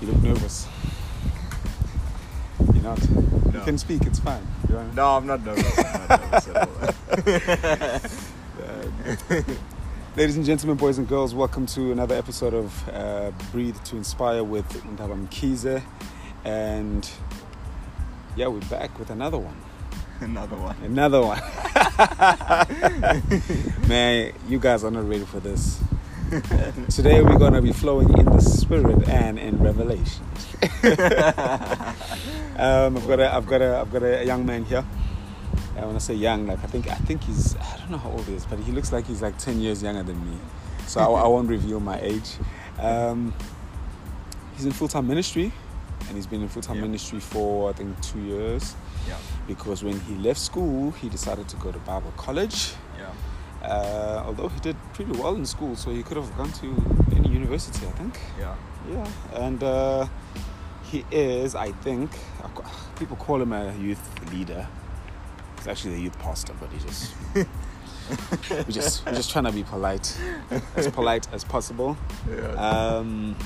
You look nervous. You're not. You can speak. It's fine. No, I'm not nervous. I'm not nervous at all. Ladies and gentlemen, boys and girls, welcome to another episode of uh, Breathe to Inspire with Ndaba Mkhize. And yeah, we're back with another one. Another one. Another one. Man, you guys are not ready for this. Today we're gonna be flowing in the spirit and in revelation. um, I've got a, I've got a, I've got a young man here. I want to say young, like I think, I think he's, I don't know how old he is, but he looks like he's like ten years younger than me. So I, I won't reveal my age. Um, he's in full time ministry, and he's been in full time Yeah. ministry for I think two years Yeah. because when he left school, he decided to go to Bible college. Yeah. Uh, although he did pretty well in school, so he could have gone to any university, I think. Yeah. Yeah, and uh, he is, I think, people call him a youth leader. He's actually a youth pastor, but he just, we just, we're just trying to be polite, as polite as possible. Yeah. Um,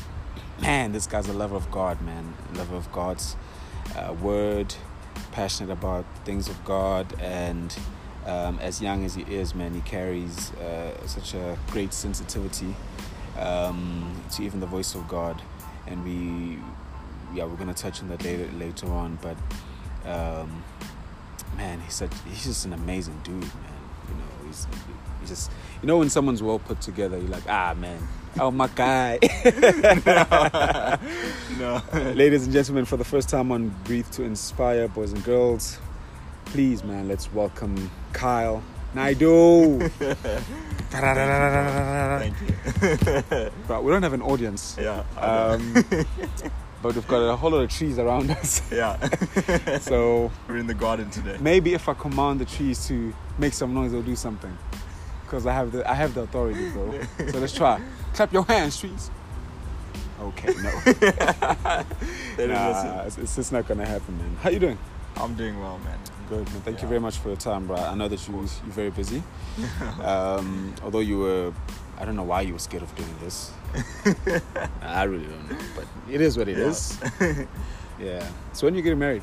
man, this guy's a lover of God, man. A lover of God's uh, word, passionate about things of God, and um, as young as he is, man, he carries uh, such a great sensitivity um, to even the voice of God. And we, yeah, we're gonna touch on that later later on. But um, man, he's such, he's just an amazing dude, man. You know, he's, he's just, you know, when someone's well put together, you're like, ah, man, oh my guy. no. Ladies and gentlemen, for the first time on Breathe to Inspire, boys and girls, please, man, let's welcome Kyle Naidu. Thank you. but we don't have an audience, Yeah. Um, but we've got a whole lot of trees around us. yeah. So We're in the garden today. maybe if I command the trees to make some noise, they'll do something. Because I have the I have the authority, bro. So let's try. Clap your hands, trees. Okay, no. Nah, listen. it's, it's just not gonna happen, man. How you doing? I'm doing well, man. Good, man. Thank you very much for your time, bro. I know that you you're very busy. um, although you were, I don't know why you were scared of doing this. I really don't know, but it is what it Yeah. is. yeah. So when you getting married?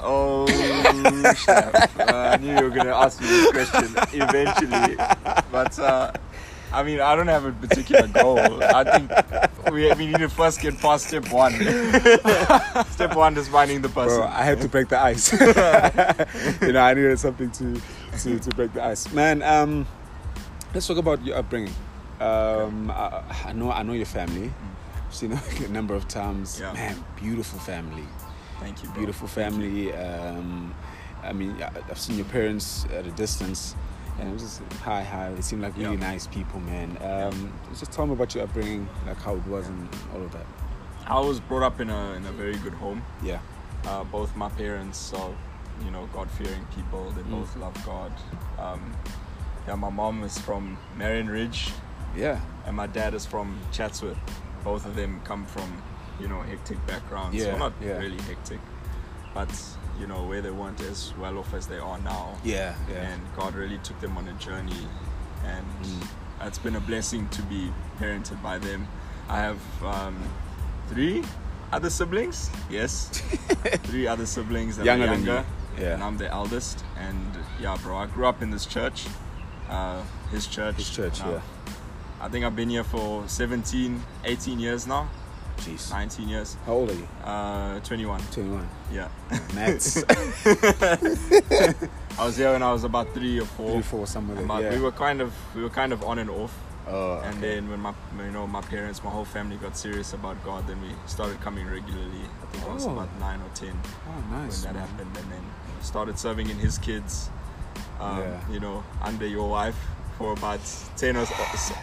Oh. Uh, I knew you were going to ask me this question eventually. But, uh, I mean, I don't have a particular goal. I think we, we need to first get past step one. step one is finding the person. Bro, I had to break the ice. you know, I needed something to to, to break the ice. Man, um, let's talk about your upbringing. Um, I, I know I know your family. I've seen a number of times. Yeah. Man, beautiful family. Thank you, bro. beautiful Thank you. family. Um, I mean, I've seen your parents at a distance, and it was just hi, hi. They seem like really Yeah. nice people, man. Um, just tell me about your upbringing, like how it was and all of that. I was brought up in a, in a very good home. Yeah, Uh, both my parents are, you know, God fearing people. They Mm. both love God. Um, yeah, my mom is from Marianridge, yeah, and my dad is from Chatsworth. Both of them come from, you know, hectic backgrounds. Yeah, well, not yeah. really hectic, but you know, where they weren't as well off as they are now. yeah, yeah. And God really took them on a journey, and Mm. it's been a blessing to be parented by them. I have um, three other siblings. Yes, three other siblings that Younger are than you. Yeah. and I'm the eldest. And yeah, bro, I grew up in this church, uh, his church. His church, Now, yeah. I think I've been here for 17, 18 years now, Jeez. 19 years, How old are you? uh, 21. 21. Yeah, Max. I was here when I was about three or four. Three, four, somewhere And there. my- Yeah. We were kind of we were kind of on and off. oh, And okay. then when my you know my parents, my whole family got serious about God, then we started coming regularly. I think I was Oh. about nine or ten oh, nice. when that man. happened, and then started serving in his kids. Um, Yeah. You know, under your wife for about ten or so,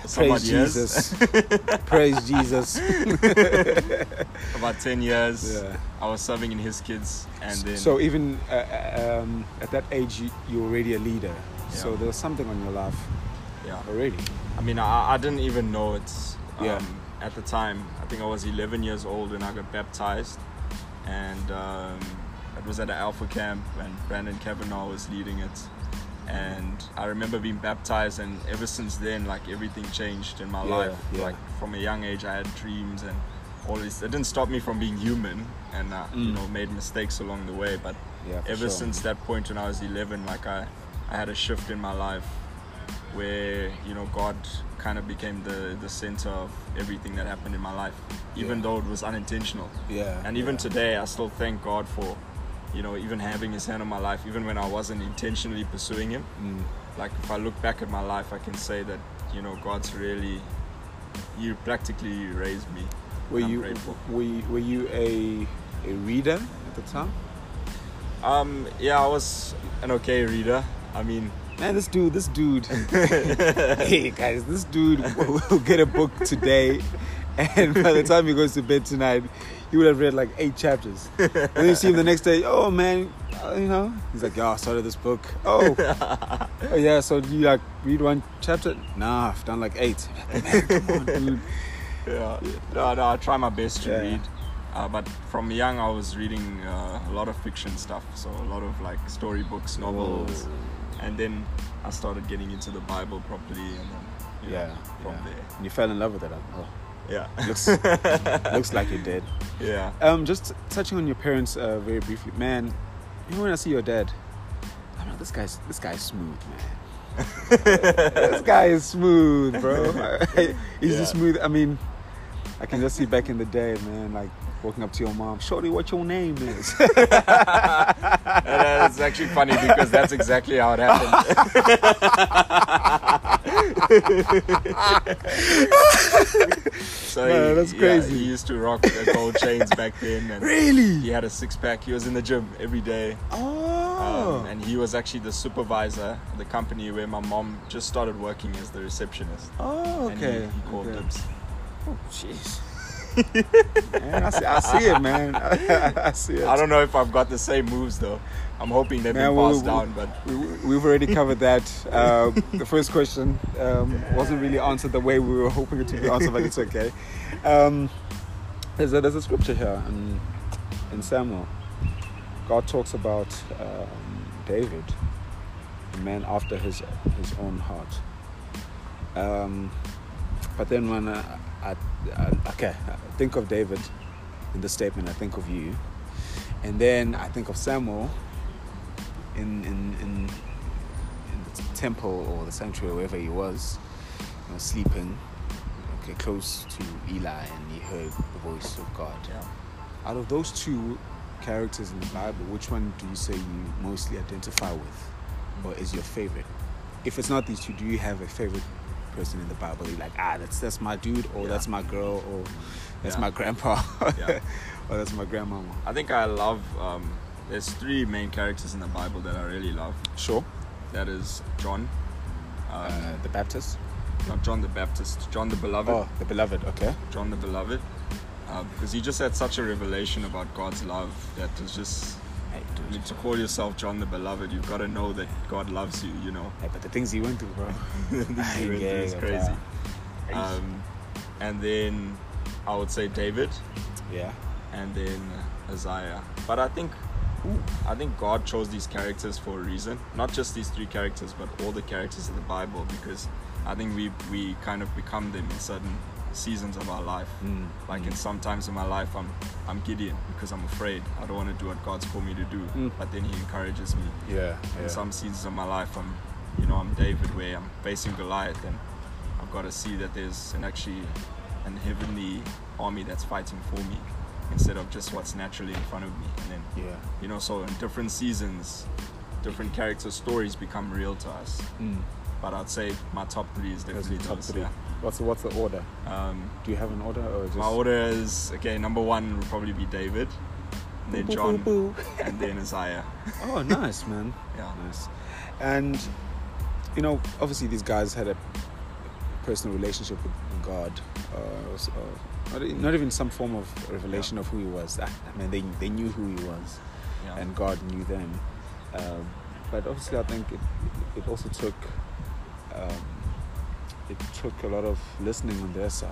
some Praise years. Jesus. Praise Jesus. about ten years, Yeah. I was serving in his kids, and then So even uh, uh, um, at that age, you, were already a leader. Yeah. So there was something on your life yeah. already. I mean, I, I didn't even know it um, Yeah. at the time. I think I was 11 years old when I got baptized, and um, it was at an Alpha camp, and Brandon Kavanaugh was leading it. And I remember being baptized, and ever since then, like everything changed in my Yeah, life. yeah. Like from a young age, I had dreams and all this. it didn't stop me from being human and uh, you Mm. know made mistakes along the way but Yeah, ever sure. since that point when I was 11 like I I had a shift in my life where you know God kind of became the the center of everything that happened in my life even though it was unintentional Yeah. and even today I still thank God for you know even having his hand on my life even when I wasn't intentionally pursuing him Mm. like if I look back at my life I can say that you know God's really you practically raised me Were I'm you grateful. were you, were you a a reader at the time? Um, yeah, I was an okay reader. I mean, Man, this dude, this dude. hey guys, this dude will, will get a book today, and by the time he goes to bed tonight, he would have read like eight chapters. And then you see him the next day. Oh man, uh, you know, he's like, "Yo, I started this book. Oh, oh yeah. So do you like read one chapter? Nah, I've done like eight. Man, come on, dude. yeah, no, no, I try my best to Yeah. read. Uh, but from young, I was reading uh, a lot of fiction stuff, so a lot of like storybooks, novels, and then I started getting into the Bible properly, and then you know, Yeah, from yeah. And you fell in love with it. There, yeah, looks looks like you did. yeah. Um, just touching on your parents uh, very briefly, man. You know when I see your dad, I'm like, this guy's this guy's smooth, man. this guy is smooth, bro. He's Yeah. just smooth. I mean, I can just see back in the day, man, like walking up to your mom, Shorty, what your name is? It's actually funny because that's exactly how it happened. so he, that's yeah, crazy. he used to rock the gold chains back then, and really? he had a six pack. He was in the gym every day, Oh. um, and he was actually the supervisor of the company where my mom just started working as the receptionist. oh, And he- okay. he, called okay. dibs. Oh, jeez. man, I see, I see it, man. I see it. I don't know if I've got the same moves though. I'm hoping they've Man, been passed we- down, but We, we've already covered that. Uh, the first question um, wasn't really answered the way we were hoping it to be answered, but it's okay. Um, there's, a, there's a scripture here in, in Samuel. God talks about um, David, a man after his his own heart. Um, but then when I, I, I okay, I think of David in the statement, I think of you, and then I think of Samuel in in in, in the temple or the sanctuary, wherever he was, you know, sleeping, okay, close to Eli, and he heard the voice of God. yeah. Out of those two characters in the Bible, which one do you say you mostly identify with, or is your favorite? If it's not these two, do you have a favorite person in the Bible? You're like, ah, that's that's my dude, or Yeah. that's my girl, or that's Yeah. my grandpa, or that's my grandmama. I think I love. Um, there's three main characters in the Bible that I really love. Sure. That is John, um, Uh, the Baptist. not John the Baptist, John the Beloved, Oh, the beloved. Okay. John the Beloved, uh, because he just had such a revelation about God's love that was just. Hey, mean, to call yourself John the Beloved, you've got to know that God loves you. You know, Hey, but the things he went through, bro. The things he went through is crazy. Um, and then I would say David, Yeah. and then Isaiah. But I think I think God chose these characters for a reason. Not just these three characters, but all the characters in the Bible, because I think we we kind of become them in certain seasons of our life. Mm. Like in some times in my life, I'm I'm Gideon because I'm afraid. I don't want to do what God's called me to do. Mm. But then He encourages me. Yeah. In yeah. some seasons of my life, I'm you know I'm David, where I'm facing Goliath, and I've got to see that there's an actually an heavenly army that's fighting for me instead of just what's naturally in front of me. And then Yeah. you know so in different seasons different character stories become real to us Mm. but i'd say my top three is definitely the top those, three. yeah. What's the, what's the order? um, Do you have an order or just my order is okay number one would probably be david then Boo, boo, john boo, boo. and then isaiah Oh, nice, man. yeah Nice. And you know, obviously these guys had a personal relationship with God, uh, s- uh, not, even some form of revelation of who he was. I, I mean, they they knew who he was, yeah and God knew them. Um, but obviously, I think it it also took um, it took a lot of listening on their side.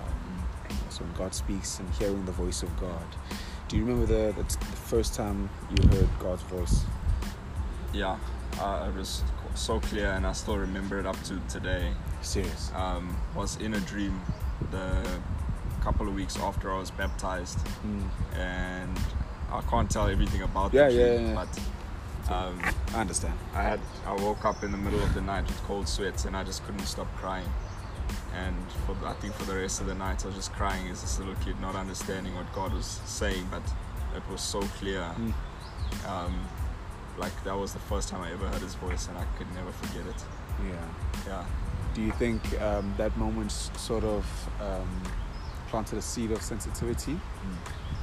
So when God speaks and hearing the voice of God. Do you remember the, the, the first time you heard God's voice? yeah uh, it was so clear and i still remember it up to today Serious. um, was in a dream the couple of weeks after I was baptized, Mm. and I can't tell everything about Yeah, the yeah, yeah. but um, I understand. I had I woke up in the middle of the night with cold sweats, and I just couldn't stop crying. And for I think for the rest of the night, I was just crying as this little kid, not understanding what God was saying, but it was so clear. Mm. Um, like that was the first time I ever heard His voice, and I could never forget it. Yeah. Yeah. Do you think um, that moment sort of um, planted a seed of sensitivity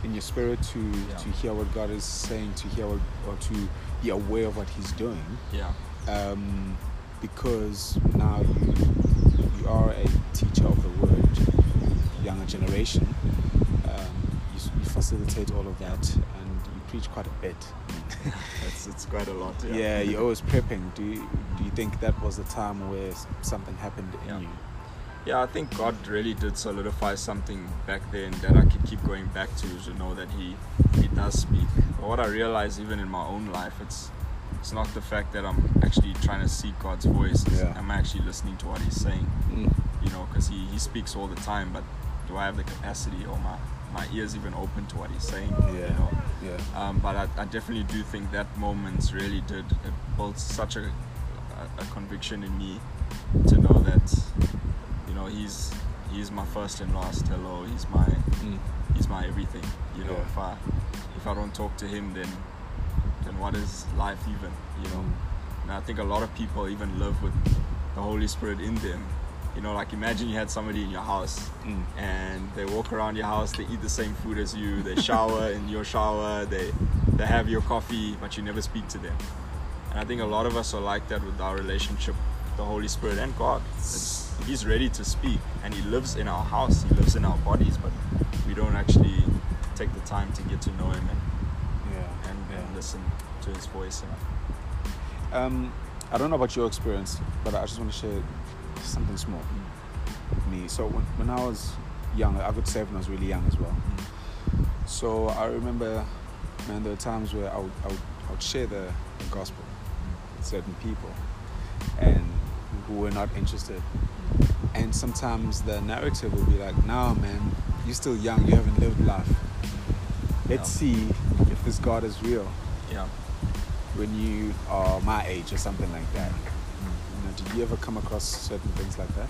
in your spirit to Yeah. to hear what God is saying, to hear what, or to be aware of what He's doing? Yeah. um, because now you you are a teacher of the word, younger generation. Um, you, you facilitate all of that, and you preach quite a bit. It's, it's quite a lot. Yeah, Yeah. you're always prepping. Do you, do you think that was the time where something happened in you? Yeah, I think God really did solidify something back then that I could keep going back to to know that He He does speak. But what I realize even in my own life, it's it's not the fact that I'm actually trying to seek God's voice. Yeah. I'm actually listening to what He's saying. Mm. You know, because He He speaks all the time. But do I have the capacity or my my ears even open to what He's saying? Yeah. You know. Yeah. Um, but I, I definitely do think that moment really did it built such a, a, a conviction in me to know that know he's he's my first and last hello he's my Mm. he's my everything you know Yeah. if I if I don't talk to him then then what is life even you know Mm. and I think a lot of people even live with the Holy Spirit in them you know like imagine you had somebody in your house Mm. and they walk around your house they eat the same food as you they shower in your shower they they have your coffee but you never speak to them and i think a lot of us are like that with our relationship with the holy spirit and god It's- he's ready to speak and he lives in our house he lives in our bodies but we don't actually take the time to get to know him and, Yeah. and, and Yeah. listen to his voice and Um, I don't know about your experience, but I just want to share something small. Mm. Me. So when, when I was young, I got saved when I was really young as well. Mm. So I remember, man, there were times where I would, I would, I would share the, the gospel with certain people, and who were not interested. Mm. And sometimes the narrative will be like, "No, man, you're still young. You haven't lived life. Let's Yeah. see if this God is real." yeah when you are my age or something like that. You know, did you ever come across certain things like that?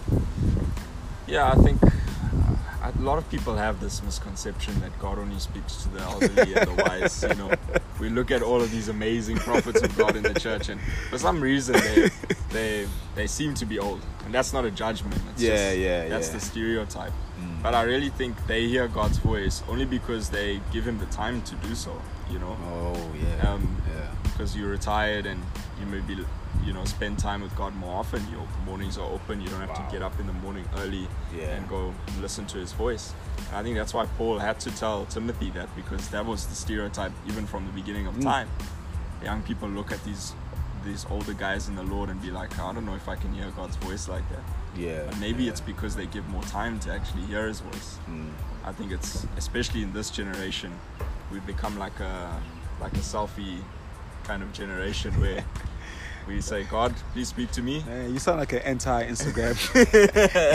Yeah, I think uh, a lot of people have this misconception that God only speaks to the elderly and the wise. You know, we look at all of these amazing prophets of God in the church, and for some reason they they they seem to be old, and that's not a judgment. It's Yeah, just, yeah, That's yeah. the stereotype. But I really think they hear God's voice only because they give Him the time to do so. You know, Oh yeah. Um, yeah. because you're retired and you maybe you know spend time with God more often. Your mornings are open. You don't have Wow. to get up in the morning early Yeah. and go listen to his voice. And I think that's why Paul had to tell Timothy that because that was the stereotype even from the beginning of Mm. time. Young people look at these these older guys in the Lord and be like, I don't know if I can hear God's voice like that. Yeah. But maybe yeah. it's because they give more time to actually hear his voice. Mm. I think it's especially in this generation, we've become like a like a selfie kind of generation where we say, God, please speak to me. Man, you sound like an anti-Instagram,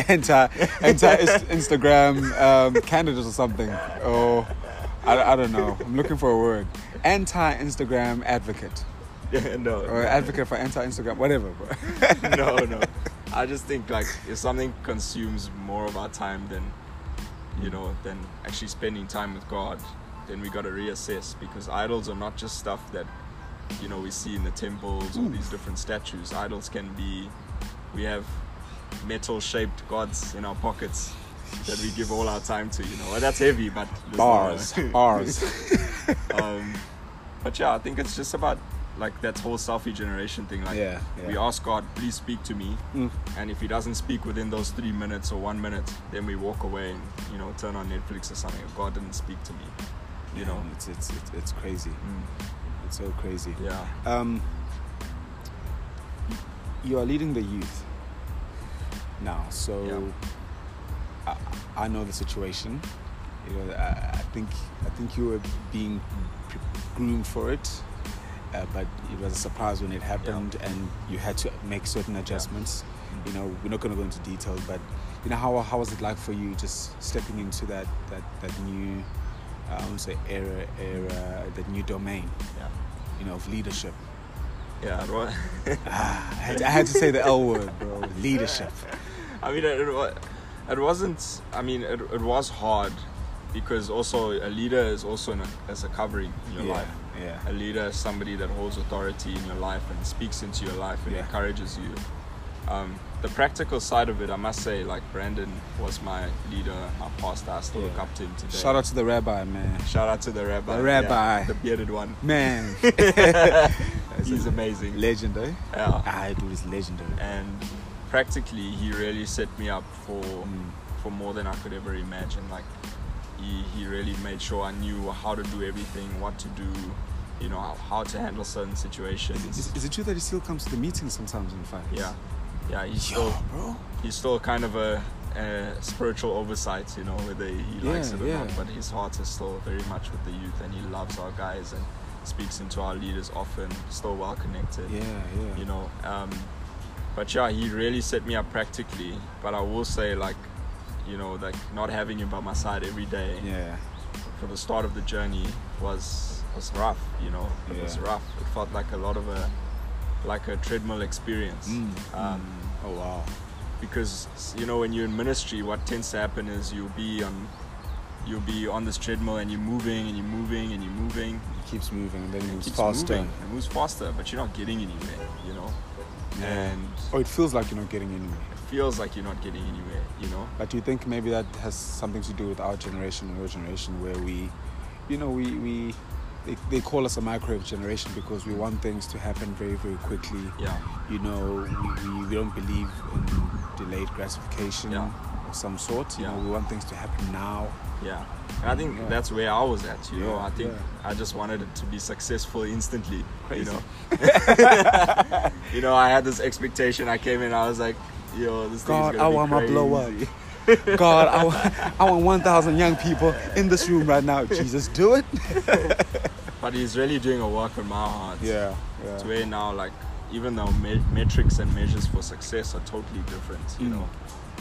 anti, anti-Instagram um, candidate or something. Oh, I, I don't know. I'm looking for a word. Anti-Instagram advocate Yeah, no, or advocate for anti-Instagram, whatever. Bro. no, no. I just think like if something consumes more of our time than you know than actually spending time with God, then we got to reassess because idols are not just stuff that you know we see in the temples or these different statues. Idols can be we have metal shaped gods in our pockets that we give all our time to. You know, well, that's heavy, but Bars, bars. um, but yeah, I think it's just about like that whole selfie generation thing. Like Yeah, yeah. we ask God, please speak to me, Mm. and if He doesn't speak within those three minutes or one minute, then we walk away and you know turn on Netflix or something. God didn't speak to me, you know. It's, it's it's it's crazy. Mm, It's so crazy. yeah, Um, you are leading the youth now, so I, I know the situation. You know, I, I think I think you were being groomed for it, uh, but it was a surprise when it happened, and you had to make certain adjustments. You know, we're not going to go into detail, but you know, how how was it like for you just stepping into that that that new, uh, I would say era era that new domain, Yeah. you know, of leadership. Yeah. Was, Ah, I, had, I had to say the L word, bro. Leadership. I mean, it, it, it wasn't. I mean, it, it was hard because also a leader is also as a covering in your Yeah, life. yeah. A leader is somebody that holds authority in your life and speaks into your life and Yeah. encourages you. Um, the practical side of it, I must say, like Brandon was my leader, my pastor. I still look Yeah. up to him today. Shout out to the rabbi, man. Shout out to the rabbi. The rabbi. yeah, the bearded one. Man. He's amazing. Legendary. eh? Yeah. Ah, dude is legendary. And practically, he really set me up for Mm. for more than I could ever imagine. Like he, he really made sure I knew how to do everything, what to do, you know, how, how to handle certain situations. Is, is it true that he still comes to the meetings sometimes in fact? yeah, yeah. He's Yo, still bro. he's still kind of a, a spiritual oversight, you know, whether he likes Yeah, it or yeah. not. But his heart is still very much with the youth, and he loves our guys and speaks into our leaders often. Still well connected. Yeah, yeah. you know um, but yeah he really set me up practically but i will say like you know like not having him by my side every day Yeah. for the start of the journey was was rough you know it was rough it felt like a lot of a like a treadmill experience Mm, um, mm. Oh wow. because you know when you're in ministry what tends to happen is you'll be on you'll be on this treadmill and you're moving and you're moving and you're moving It keeps moving and then it moves keeps faster. moving it moves faster but you're not getting anywhere you know and Oh, it feels like you're not getting anywhere. Feels like you're not getting anywhere, you know? But do you think maybe that has something to do with our generation and your generation where we, you know, we, we they, they call us a microwave generation because we want things to happen very, very quickly. Yeah. You know, we, we, we don't believe in delayed gratification Yeah. of some sort. You Yeah. know, we want things to happen now. Yeah. And I think Yeah. that's where I was at, you know? I think. I just wanted it to be successful instantly, Crazy. you know? you know, I had this expectation. I came in, I was like, yo, this God, I want my blow up. God, I want, I want 1,000 young people in this room right now. Jesus, do it. But he's really doing a work on my heart. Yeah, It's yeah. where now, like, even though me- metrics and measures for success are totally different, you Mm. know?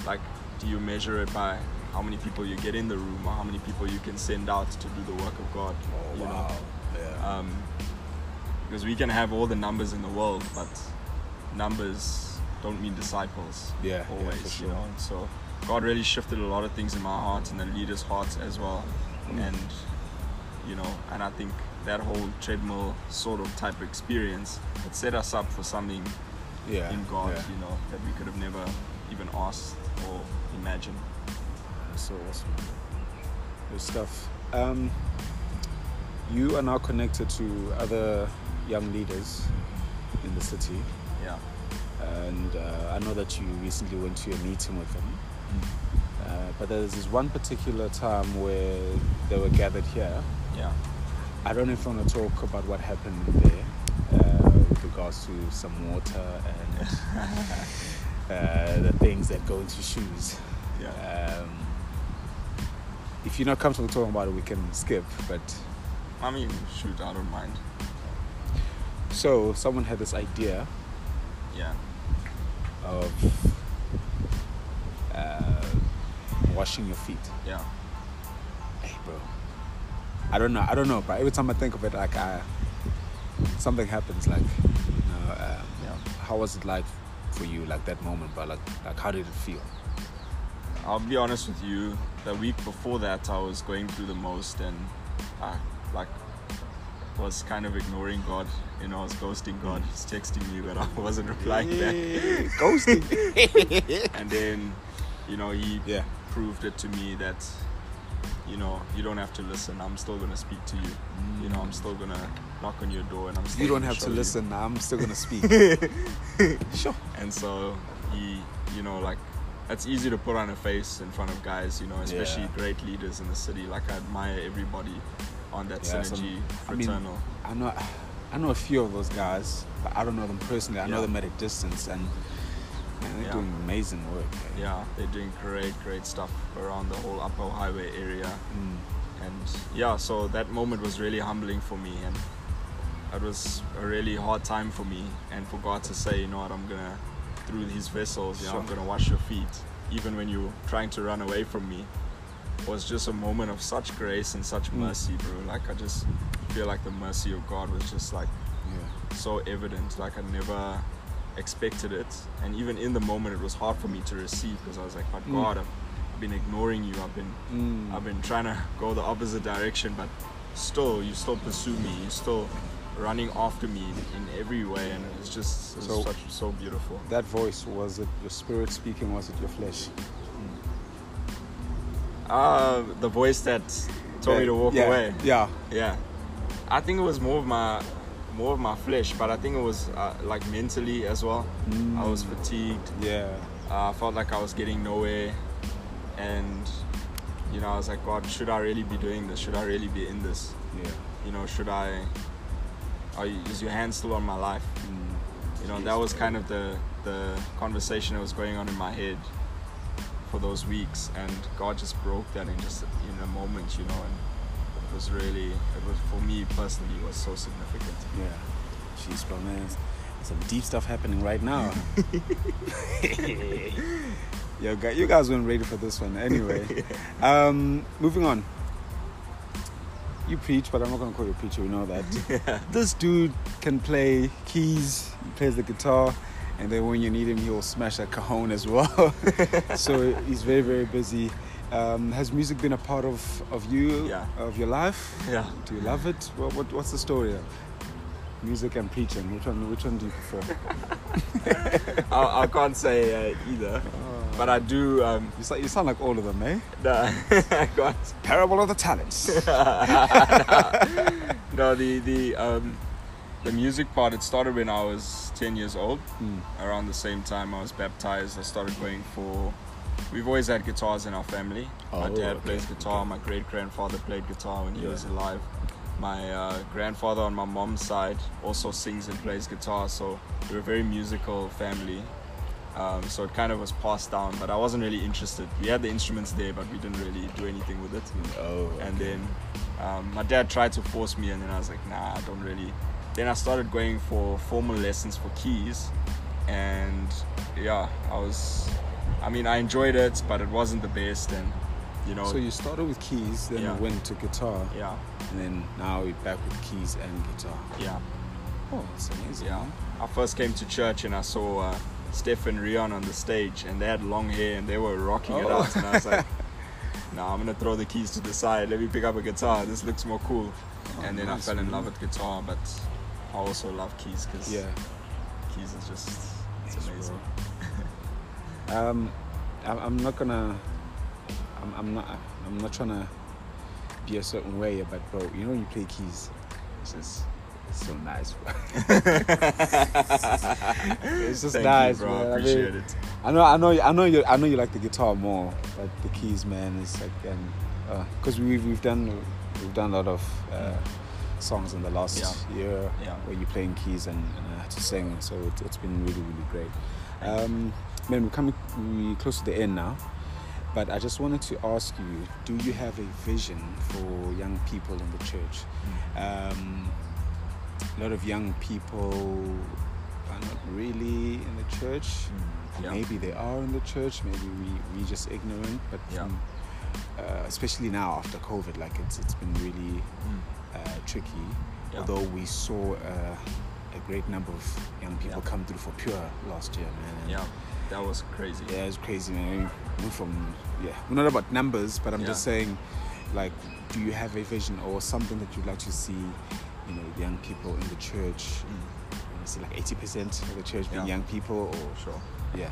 Like, do you measure it by how many people you get in the room or how many people you can send out to do the work of God? Oh, you know? wow. Yeah. um, because we can have all the numbers in the world, but numbers don't mean disciples. Yeah, yeah, always, you know. And so God really shifted a lot of things in my heart and the leaders' hearts as well, Mm. and you know, and I think that whole treadmill sort of type of experience it set us up for something yeah. in God, yeah. you know, that we could have never even asked or imagined. That's so awesome. Good stuff. Um, you are now connected to other young leaders in the city, Yeah. And uh, I know that you recently went to a meeting with them. Uh, but there's this one particular time where they were gathered here. Yeah. I don't know if you want to talk about what happened there uh, with regards to some water and uh, the things that go into shoes. Yeah. Um, if you're not comfortable talking about it, we can skip. But I mean, shoot, I don't mind. so someone had this idea Yeah. of uh, washing your feet. Yeah. Hey, bro. I don't know. I don't know, but every time I think of it, like I, something happens. Like, you know, um, Yeah. how was it like for you, like that moment? But like, like how did it feel? I'll be honest with you. The week before that, I was going through the most, and I like was kind of ignoring God. You know, I was ghosting God. He's texting me, but I wasn't replying back. Ghosting. And then, you know, he yeah. proved it to me that, you know, you don't have to listen. I'm still gonna speak to you. You know, I'm still gonna knock on your door, and I'm still. You don't have to show you. listen. I'm still gonna speak. sure. And so he, you know, like it's easy to put on a face in front of guys, you know, especially Yeah. great leaders in the city. Like I admire everybody on that Yeah, synergy I mean, fraternal. I know, I know a few of those guys, but I don't know them personally. I know Yeah. them at a distance, and man, they're Yeah. doing amazing work. man. yeah, they're doing great, great stuff around the whole Upper Highway area. Mm. And yeah, so that moment was really humbling for me, and it was a really hard time for me. And for God to say, you know what, I'm gonna through these vessels. You know, I'm gonna wash your feet, even when you're trying to run away from me. Was just a moment of such grace and such Mm. mercy, bro. Like I just feel like the mercy of God was just like Yeah. so evident. Like I never expected it, and even in the moment, it was hard for me to receive because I was like, "But Mm. God, I've been ignoring you. I've been, Mm. I've been trying to go the opposite direction, but still, you still pursue me. You still running after me in every way, and it's just it was So- such so beautiful. That voice was it your spirit speaking? Was it your flesh? Uh, the voice that told me to walk yeah. away. Yeah. Yeah, I think it was more of my more of my flesh, but I think it was uh, like mentally as well. I was Mm. fatigued. Yeah. Uh, I felt like I was getting nowhere, and you know, I was like, God, should I really be doing this? Should I really be in this? Yeah. You know, should I? Are you, is your hand still on my life? Mm. You know, that was kind of the the conversation that was going on in my head for those weeks, and God just broke that in just in a moment, you know, and it was really, it was for me personally, it was so significant. Yeah. Jeez, bro, man. Some deep stuff happening right now. Yo, you guys weren't ready for this one. Anyway, um, moving on. You preach, but I'm not gonna call you a preacher. We know that. This dude can play keys. He plays the guitar, and then when you need him, he'll smash a cajon as well. so he's very, very busy. Um, has music been a part of, of you, Yeah. of your life? Yeah. Do you love it? What, what, what's the story? Music and preaching. Which one? Which one do you prefer? I, I can't say uh, either, but I do. Um, You sound, you sound like all of them, eh? I can't Parable of the talents. no, the the um, the music part. It started when I was ten years old. Mm. Around the same time I was baptized, I started going for. We've always had guitars in our family. my Oh, dad okay, plays guitar. okay. My great grandfather played guitar when he Yeah. was alive. My uh, grandfather on my mom's side also sings and plays guitar. So we're a very musical family. Um, so it kind of was passed down, but I wasn't really interested. We had the instruments there, but we didn't really do anything with it. Oh. And then um, my dad tried to force me, and then I was like, nah, I don't really. Then I started going for formal lessons for keys, and yeah, I was. I mean, I enjoyed it, but it wasn't the best, and you know, So you started with keys, then Yeah. you went to guitar, yeah, and then now we're back with keys and guitar. yeah, Oh, that's amazing. yeah. man. I first came to church and I saw uh, Steph and Rion on the stage, and they had long hair and they were rocking it Oh. out, and I was like. Nah, I'm gonna throw the keys to the side. Let me pick up a guitar. This looks more cool. Oh, and then I fell in man. love with guitar, but I also love keys because Yeah. keys is just it's Yes, amazing. Um, I'm, I'm not gonna. I'm, I'm not. I'm not trying to be a certain way, but bro, you know when you play keys, it's just. It's so nice. bro. it's just Thank nice, you, bro. man. I I mean, appreciate it. I know, I know, I know you. I know you like the guitar more, but the keys, man, is like, and because we've we've done we've done a lot of uh, songs in the last Yeah. year Yeah. where you're playing keys and, and I had to sing, so it, it's been really really great. Um, man, we're coming we close to the end now, but I just wanted to ask you: Do you have a vision for young people in the church? Um, a lot of young people are not really in the church. Mm, Yeah. Maybe they are in the church. Maybe we we just ignorant. But Yeah. um, uh, especially now after COVID, like it's it's been really Mm. Uh, tricky. Yeah. Although we saw uh, a great number of young people Yeah. come through for Pure last year, man. and Yeah, that was crazy. yeah, it's crazy, man. We're from yeah, we're not about numbers, but I'm just saying, like, do you have a vision or something that you'd like to see, you know, young people in the church? Mm. See, like 80% of the church being Yeah. young people, or Sure. yeah,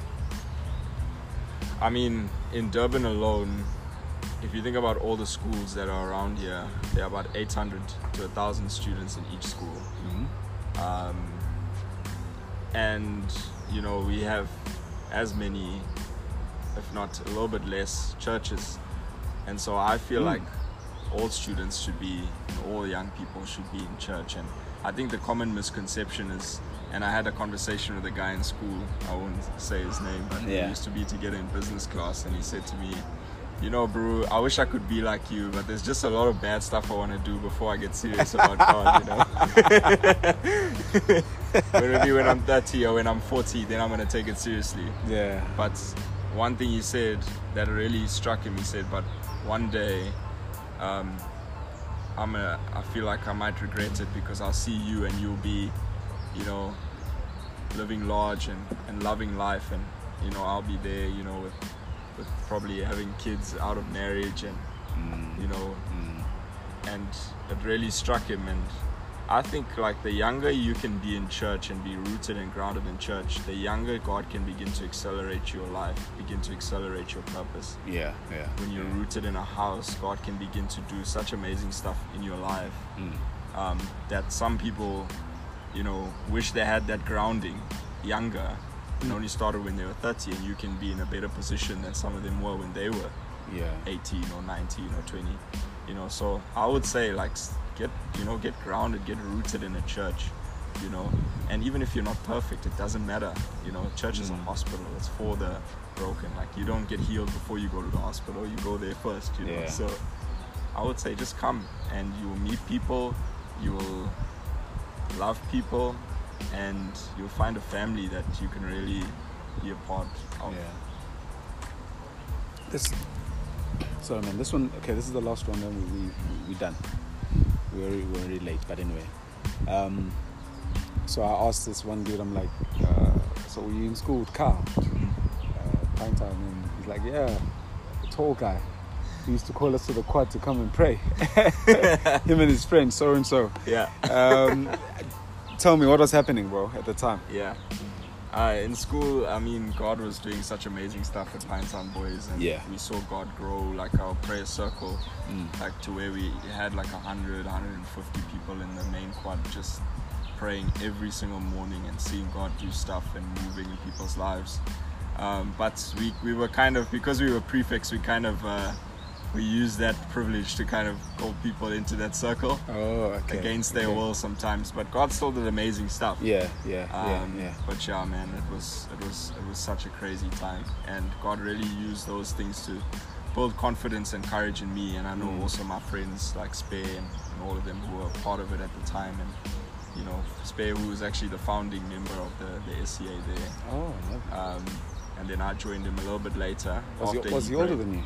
I mean, in Durban alone, if you think about all the schools that are around here, there are about 800 to 1,000 students in each school. Mhm. Um, and, you know, we have as many, if not a little bit less, churches. And so I feel Mm. like all students should be, and all young people should be in church. And I think the common misconception is, and I had a conversation with a guy in school, I won't say his name, but Yeah. he used to be together in business class, and he said to me, you know, bro, I wish I could be like you, but there's just a lot of bad stuff I want to do before I get serious about God, you know. Maybe when I'm 30 or when I'm 40, then I'm going to take it seriously. Yeah. But one thing he said that really struck him, he said, but one day, um, I'm gonna, I feel like I might regret it because I'll see you and you'll be, you know, living large and, and loving life and, you know, I'll be there, you know, with, with probably having kids out of marriage and, Mm, you know, mm, and it really struck him and I think like the younger you can be in church and be rooted and grounded in church, the younger God can begin to accelerate your life, begin to accelerate your purpose. yeah, yeah. When you're yeah. rooted in a house, God can begin to do such amazing stuff in your life Mm, um, that some people, you know, wish they had that grounding younger and only started when they were 30 and you can be in a better position than some of them were when they were yeah. 18 or 19 or 20 you know? So i would say like get you know get grounded get rooted in a church you know? And even if you're not perfect it doesn't matter you know? Church is a Mm. hospital. It's for the broken. Like you don't get healed before you go to the hospital. You go there first you know? Yeah. so i would say just come and you will meet people. You will love people and you'll find a family that you can really be a part of Yeah. This. Sorry, man. This one. Okay, this is the last one. Then we we we done. We're we're already late, but anyway. Um. So I asked this one dude. I'm like, uh, so were you in school with Carl? Uh, Pinetown, and he's like, yeah, the tall guy. He used to call us to the quad to come and pray. Him and his friend, so and so. yeah Um, tell me what was happening, bro, at the time. Yeah. Uh, in school, I mean, God was doing such amazing stuff at Pinetown Boys, and Yeah. we saw God grow like our prayer circle, Mm. like to where we had like 100, 150 people in the main quad just praying every single morning and seeing God do stuff and moving in people's lives. Um, but we, we were kind of, because we were prefects, we kind of, uh, we use that privilege to kind of call people into that circle Oh, okay. against their okay. will sometimes. But God still did amazing stuff. Yeah, yeah, Um, yeah, yeah. But yeah, man, it was it was it was such a crazy time, and God really used those things to build confidence and courage in me. And I know Mm. also my friends like Spare and, and all of them who were part of it at the time, and you know Spare, who was actually the founding member of the the SCA there. Oh, lovely. Um, and then I joined him a little bit later. Was he, after was he older than you?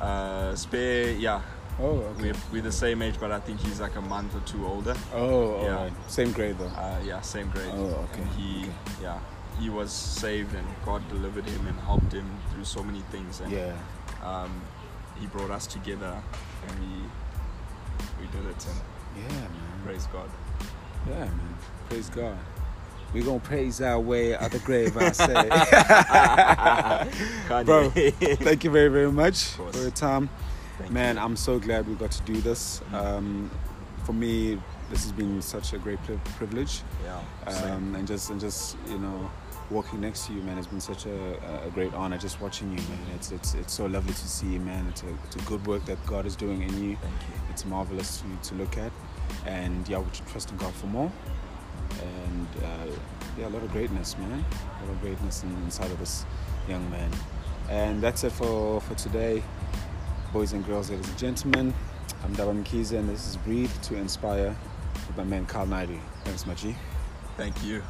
Uh, Spare, yeah, Oh, okay. we're, we're the same age, but I think he's like a month or two older. Oh, Yeah. right. Same grade though. Uh, yeah, same grade. Oh, okay, And he, okay. yeah, he was saved, and God delivered him and helped him through so many things. And yeah. um, he brought us together, and we we did it. And Yeah, man. praise God. Yeah, man. Praise God. We gonna praise our way out of the grave, I say. Bro, Thank you very, very much for your time. Thank Man, I'm so glad we got to do this. Um, for me, this has been such a great privilege. Yeah. Um, and just and just you know, walking next to you, man, has been such a, a great honor. Just watching you, man, it's it's it's so lovely to see, you, man. It's a, it's a good work that God is doing in you. Thank you. It's marvelous to, to look at, and yeah, we should trust in God for more. And uh, yeah, a lot of greatness, man. A lot of greatness inside of this young man. And that's it for for today, boys and girls, ladies and gentlemen. I'm Ndaba Mkhize, and this is Breathe to Inspire with my man Carl Naidu. Thanks, Machi. Thank you.